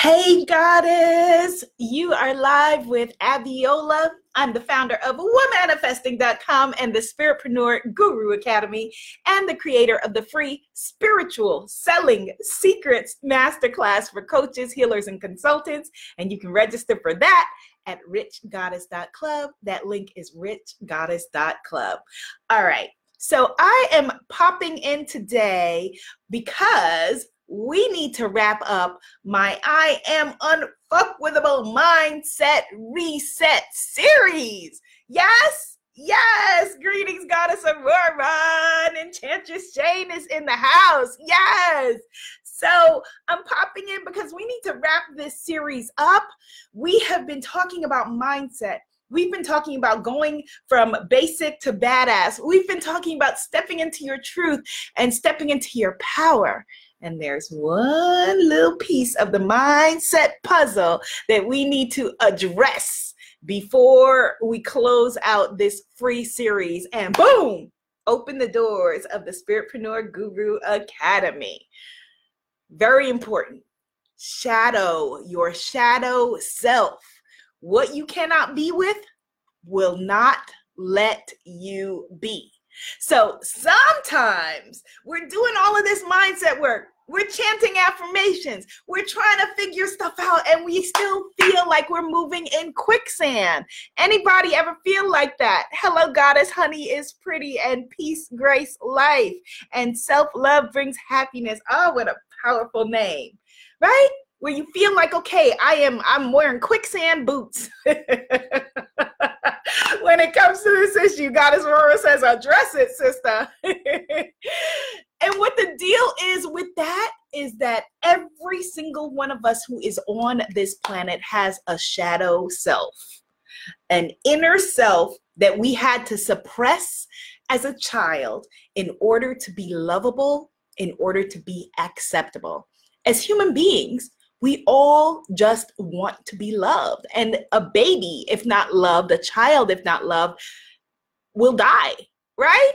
Hey, goddess, you are live with Abiola. I'm the founder of womanifesting.com and the Spiritpreneur Guru Academy, and the creator of the free Spiritual Selling Secrets Masterclass for coaches, healers, and consultants. And you can register for that at richgoddess.club. That link is richgoddess.club. All right. So I am popping in today because we need to wrap up my I am unfuckwithable mindset reset series. Yes, yes. Greetings, goddess Aurora. And Enchantress Jane is in the house. Yes. So I'm popping in because we need to wrap this series up. We have been talking about mindset. We've been talking about going from basic to badass. We've been talking about stepping into your truth and stepping into your power. And there's one little piece of the mindset puzzle that we need to address before we close out this free series. And boom, open the doors of the Spiritpreneur Guru Academy. Very important. Shadow, your shadow self. What you cannot be with will not let you be. So sometimes we're doing all of this mindset work. We're chanting affirmations. We're trying to figure stuff out and we still feel like we're moving in quicksand. Anybody ever feel like that? Hello, goddess, honey is pretty and peace, grace, life. And self love brings happiness. Oh, what a powerful name, right? Where you feel like, okay, I am, I'm wearing quicksand boots. when it comes to this issue, Goddess Aurora says, address it, sister. and what the deal is with that is that every single one of us who is on this planet has a shadow self, an inner self that we had to suppress as a child in order to be lovable, in order to be acceptable. As human beings, we all just want to be loved. And a baby, if not loved, a child, if not loved, will die, right?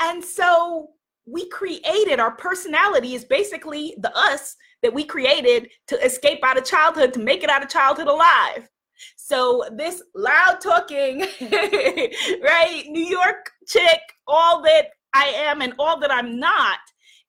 And so we created our personality is basically the us that we created to escape out of childhood, to make it out of childhood alive. So this loud talking, right, New York chick, all that I am and all that I'm not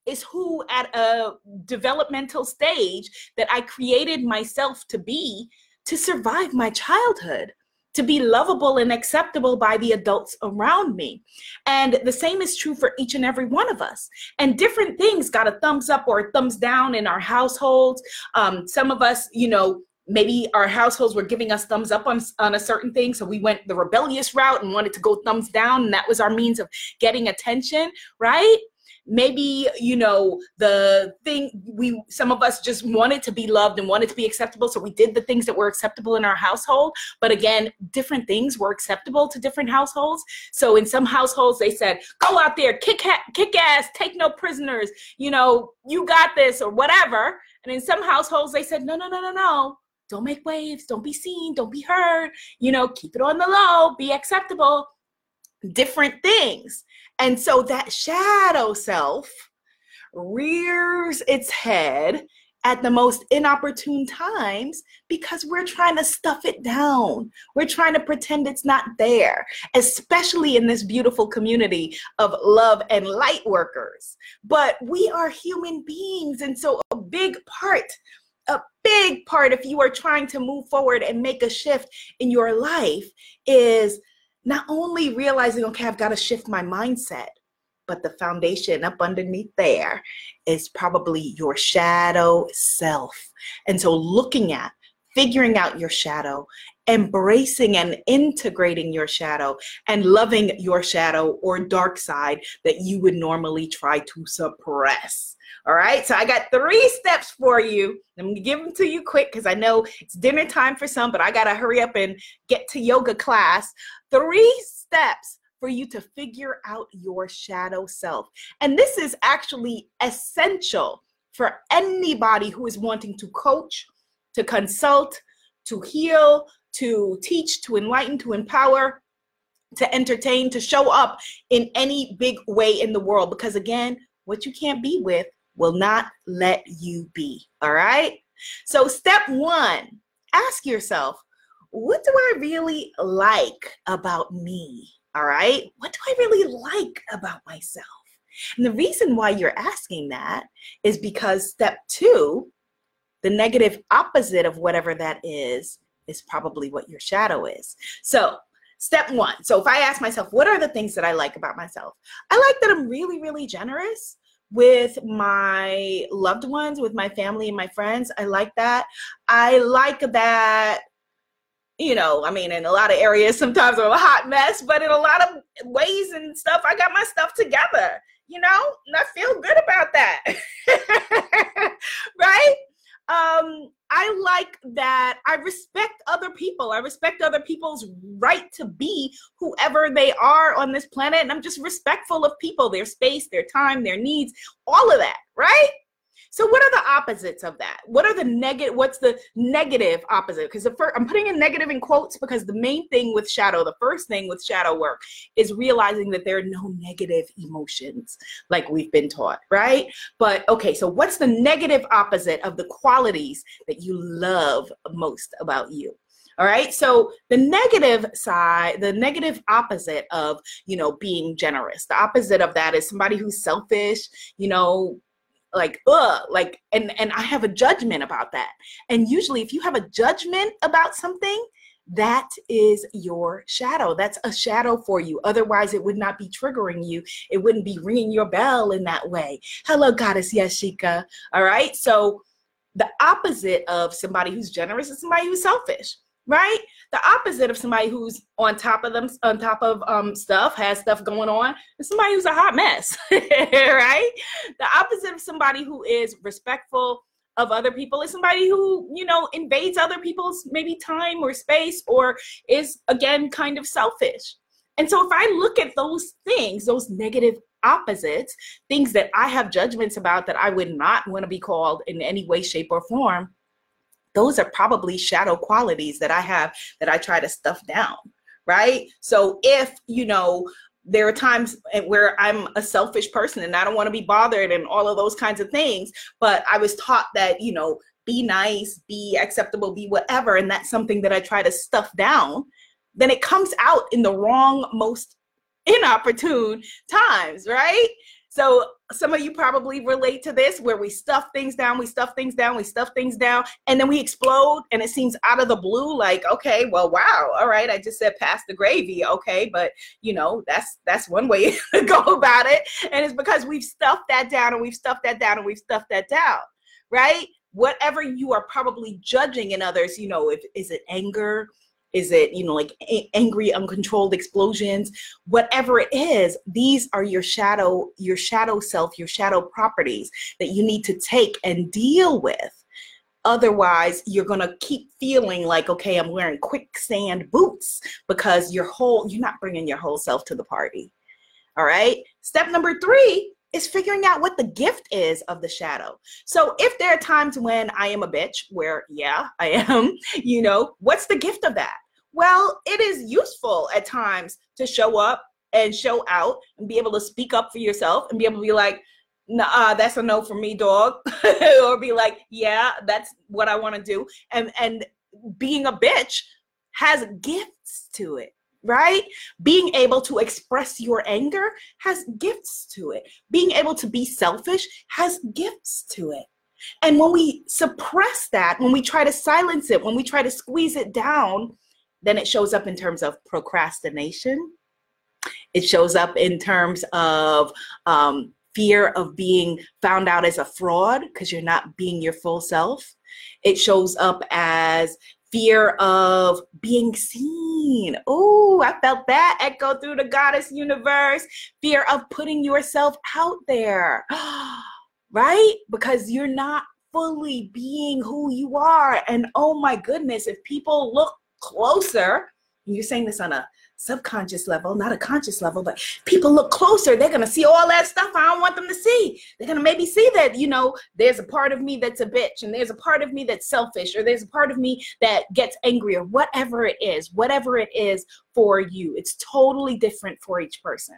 is who at a developmental stage that I created myself to be to survive my childhood to be lovable and acceptable by the adults around me. And the same is true for each and every one of us. And different things got a thumbs up or a thumbs down in our households. Um, some of us, you know, maybe our households were giving us thumbs up on, on a certain thing so we went the rebellious route and wanted to go thumbs down and that was our means of getting attention right maybe you know the thing we some of us just wanted to be loved and wanted to be acceptable so we did the things that were acceptable in our household. But again different things were acceptable to different households. So in some households they said go out there kick ha- kick ass take no prisoners you know you got this or whatever. And in some households they said no no no no no. Don't make waves. Don't be seen. Don't be heard. You know keep it on the low. Be acceptable. Different things and so that shadow self rears its head at the most inopportune times because we're trying to stuff it down. We're trying to pretend it's not there, especially in this beautiful community of love and light workers. But we are human beings. And so, a big part, a big part, if you are trying to move forward and make a shift in your life, is not only realizing, okay, I've got to shift my mindset, but the foundation up underneath there is probably your shadow self. And so looking at, figuring out your shadow, embracing and integrating your shadow, and loving your shadow or dark side that you would normally try to suppress. All right, so I got three steps for you. I'm gonna give them to you quick because I know it's dinner time for some, but I gotta hurry up and get to yoga class. Three steps for you to figure out your shadow self. And this is actually essential for anybody who is wanting to coach, to consult, to heal, to teach, to enlighten, to empower, to entertain, to show up in any big way in the world. Because again, what you can't be with will not let you be. All right? So, step one ask yourself, what do I really like about me? All right. What do I really like about myself? And the reason why you're asking that is because step two, the negative opposite of whatever that is, is probably what your shadow is. So, step one. So, if I ask myself, what are the things that I like about myself? I like that I'm really, really generous with my loved ones, with my family and my friends. I like that. I like that you know, I mean, in a lot of areas, sometimes I'm a hot mess, but in a lot of ways and stuff, I got my stuff together, you know, and I feel good about that. right? Um, I like that I respect other people. I respect other people's right to be whoever they are on this planet. And I'm just respectful of people, their space, their time, their needs, all of that, right? So what are the opposites of that? What are the negative? What's the negative opposite? Because the first, I'm putting in negative in quotes because the main thing with shadow, the first thing with shadow work, is realizing that there are no negative emotions like we've been taught, right? But okay, so what's the negative opposite of the qualities that you love most about you? all right so the negative side the negative opposite of you know being generous the opposite of that is somebody who's selfish you know like ugh like and and i have a judgment about that. And usually if you have a judgment about something that is your shadow. That's a shadow for you. Otherwise it would not be triggering you. It wouldn't be ringing your bell in that way. Hello goddess yashika all right? So the opposite of somebody who's generous is somebody who's selfish right? The opposite of somebody who's on top of them, on top of um, stuff, has stuff going on, is somebody who's a hot mess, right? The opposite of somebody who is respectful of other people is somebody who, you know, invades other people's maybe time or space or is, again, kind of selfish. And so if I look at those things, those negative opposites, things that I have judgments about that I would not want to be called in any way, shape, or form, those are probably shadow qualities that I have that I try to stuff down, right? So if, you know, there are times where I'm a selfish person and I don't want to be bothered and all of those kinds of things, but I was taught that, you know, be nice, be acceptable, be whatever, and that's something that I try to stuff down, then it comes out in the wrong, most inopportune times, right? So some of you probably relate to this where we stuff things down, we stuff things down, we stuff things down, and then we explode and it seems out of the blue like, okay, well, wow, all right, I just said pass the gravy, okay, but you know, that's that's one way to go about it. And it's because we've stuffed that down and we've stuffed that down and we've stuffed that down, right? Whatever you are probably judging in others, you know, if is it anger, is it, you know, like a- angry, uncontrolled explosions? Whatever it is, these are your shadow, your shadow self, your shadow properties that you need to take and deal with. Otherwise, you're going to keep feeling like, okay, I'm wearing quicksand boots because your whole, you're not bringing your whole self to the party. All right. Step number three is figuring out what the gift is of the shadow. So if there are times when I am a bitch, where yeah, I am, you know, what's the gift of that? Well, it is useful at times to show up and show out and be able to speak up for yourself and be able to be like, nah, that's a no for me, dog. or be like, yeah, that's what I want to do. And and being a bitch has gifts to it right? Being able to express your anger has gifts to it. Being able to be selfish has gifts to it. And when we suppress that, when we try to silence it, when we try to squeeze it down, then it shows up in terms of procrastination. It shows up in terms of um, fear of being found out as a fraud because you're not being your full self. It shows up as fear of being seen. Oh, I felt that echo through the goddess universe. Fear of putting yourself out there, right? Because you're not fully being who you are. And oh my goodness, if people look closer, you're saying this on a subconscious level, not a conscious level, but people look closer, they're going to see all that stuff I don't want them to see. They're going to maybe see that, you know, there's a part of me that's a bitch and there's a part of me that's selfish or there's a part of me that gets angry or whatever it is, whatever it is for you. It's totally different for each person.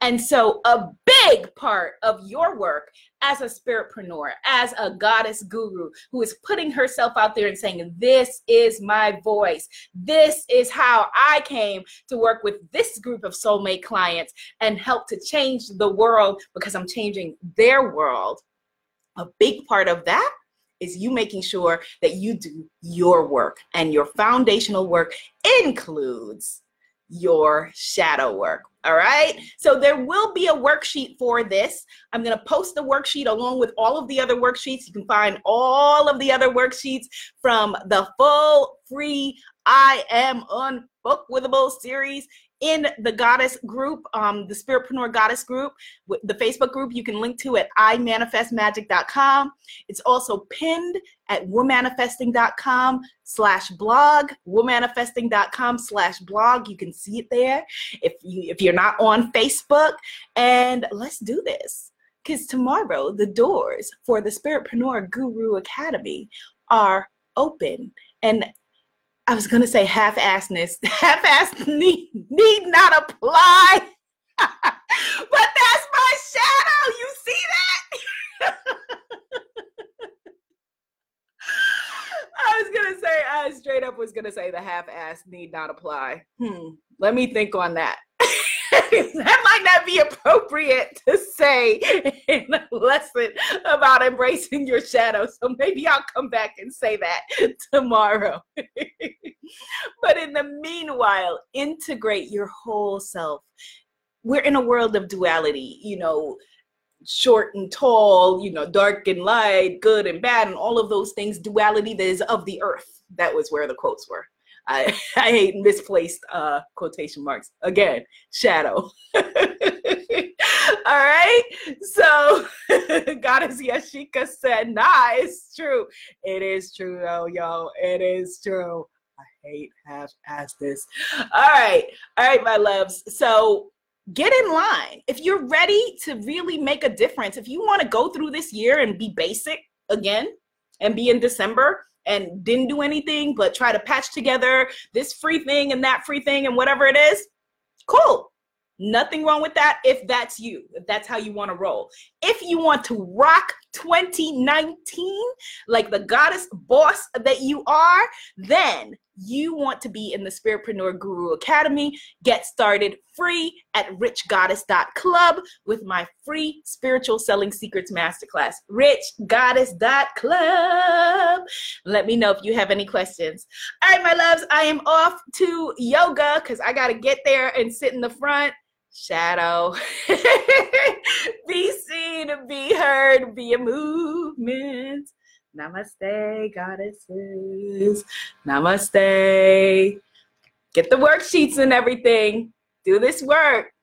And so, a big part of your work as a spiritpreneur, as a goddess guru who is putting herself out there and saying, This is my voice. This is how I came to work with this group of soulmate clients and help to change the world because I'm changing their world. A big part of that is you making sure that you do your work and your foundational work includes your shadow work. All right. So there will be a worksheet for this. I'm going to post the worksheet along with all of the other worksheets. You can find all of the other worksheets from the full free I Am Unfuckwithable series in the goddess group, um, the Spiritpreneur Goddess group, the Facebook group you can link to at imanifestmagic.com. It's also pinned at womanifesting.com slash blog, womanifesting.com slash blog. You can see it there if you if you're not on Facebook. And let's do this. Because tomorrow the doors for the Spiritpreneur Guru Academy are open. And I was gonna say half-assness. Half-ass need, need not apply. but that's my shadow. You see that? I was gonna say, I straight up was gonna say the half-ass need not apply. Hmm. Let me think on that. that might not be appropriate to say in a lesson about embracing your shadow. So maybe I'll come back and say that tomorrow. but in the meanwhile, integrate your whole self. We're in a world of duality, you know, short and tall, you know, dark and light, good and bad, and all of those things. Duality that is of the earth. That was where the quotes were. I, I hate misplaced uh, quotation marks. Again, shadow. All right. So Goddess Yashika said, nah, it's true. It is true though, yo. It is true. I hate half ass this. All right. All right, my loves. So get in line. If you're ready to really make a difference, if you want to go through this year and be basic again and be in December, and didn't do anything but try to patch together this free thing and that free thing and whatever it is, cool. Nothing wrong with that if that's you, if that's how you want to roll. If you want to rock 2019 like the goddess boss that you are, then you want to be in the Spiritpreneur Guru Academy, get started free at richgoddess.club with my free spiritual selling secrets masterclass. Richgoddess.club. Let me know if you have any questions. All right, my loves, I am off to yoga because I got to get there and sit in the front. Shadow. be seen, be heard, be a movement. Namaste, goddesses. Namaste. Get the worksheets and everything. Do this work.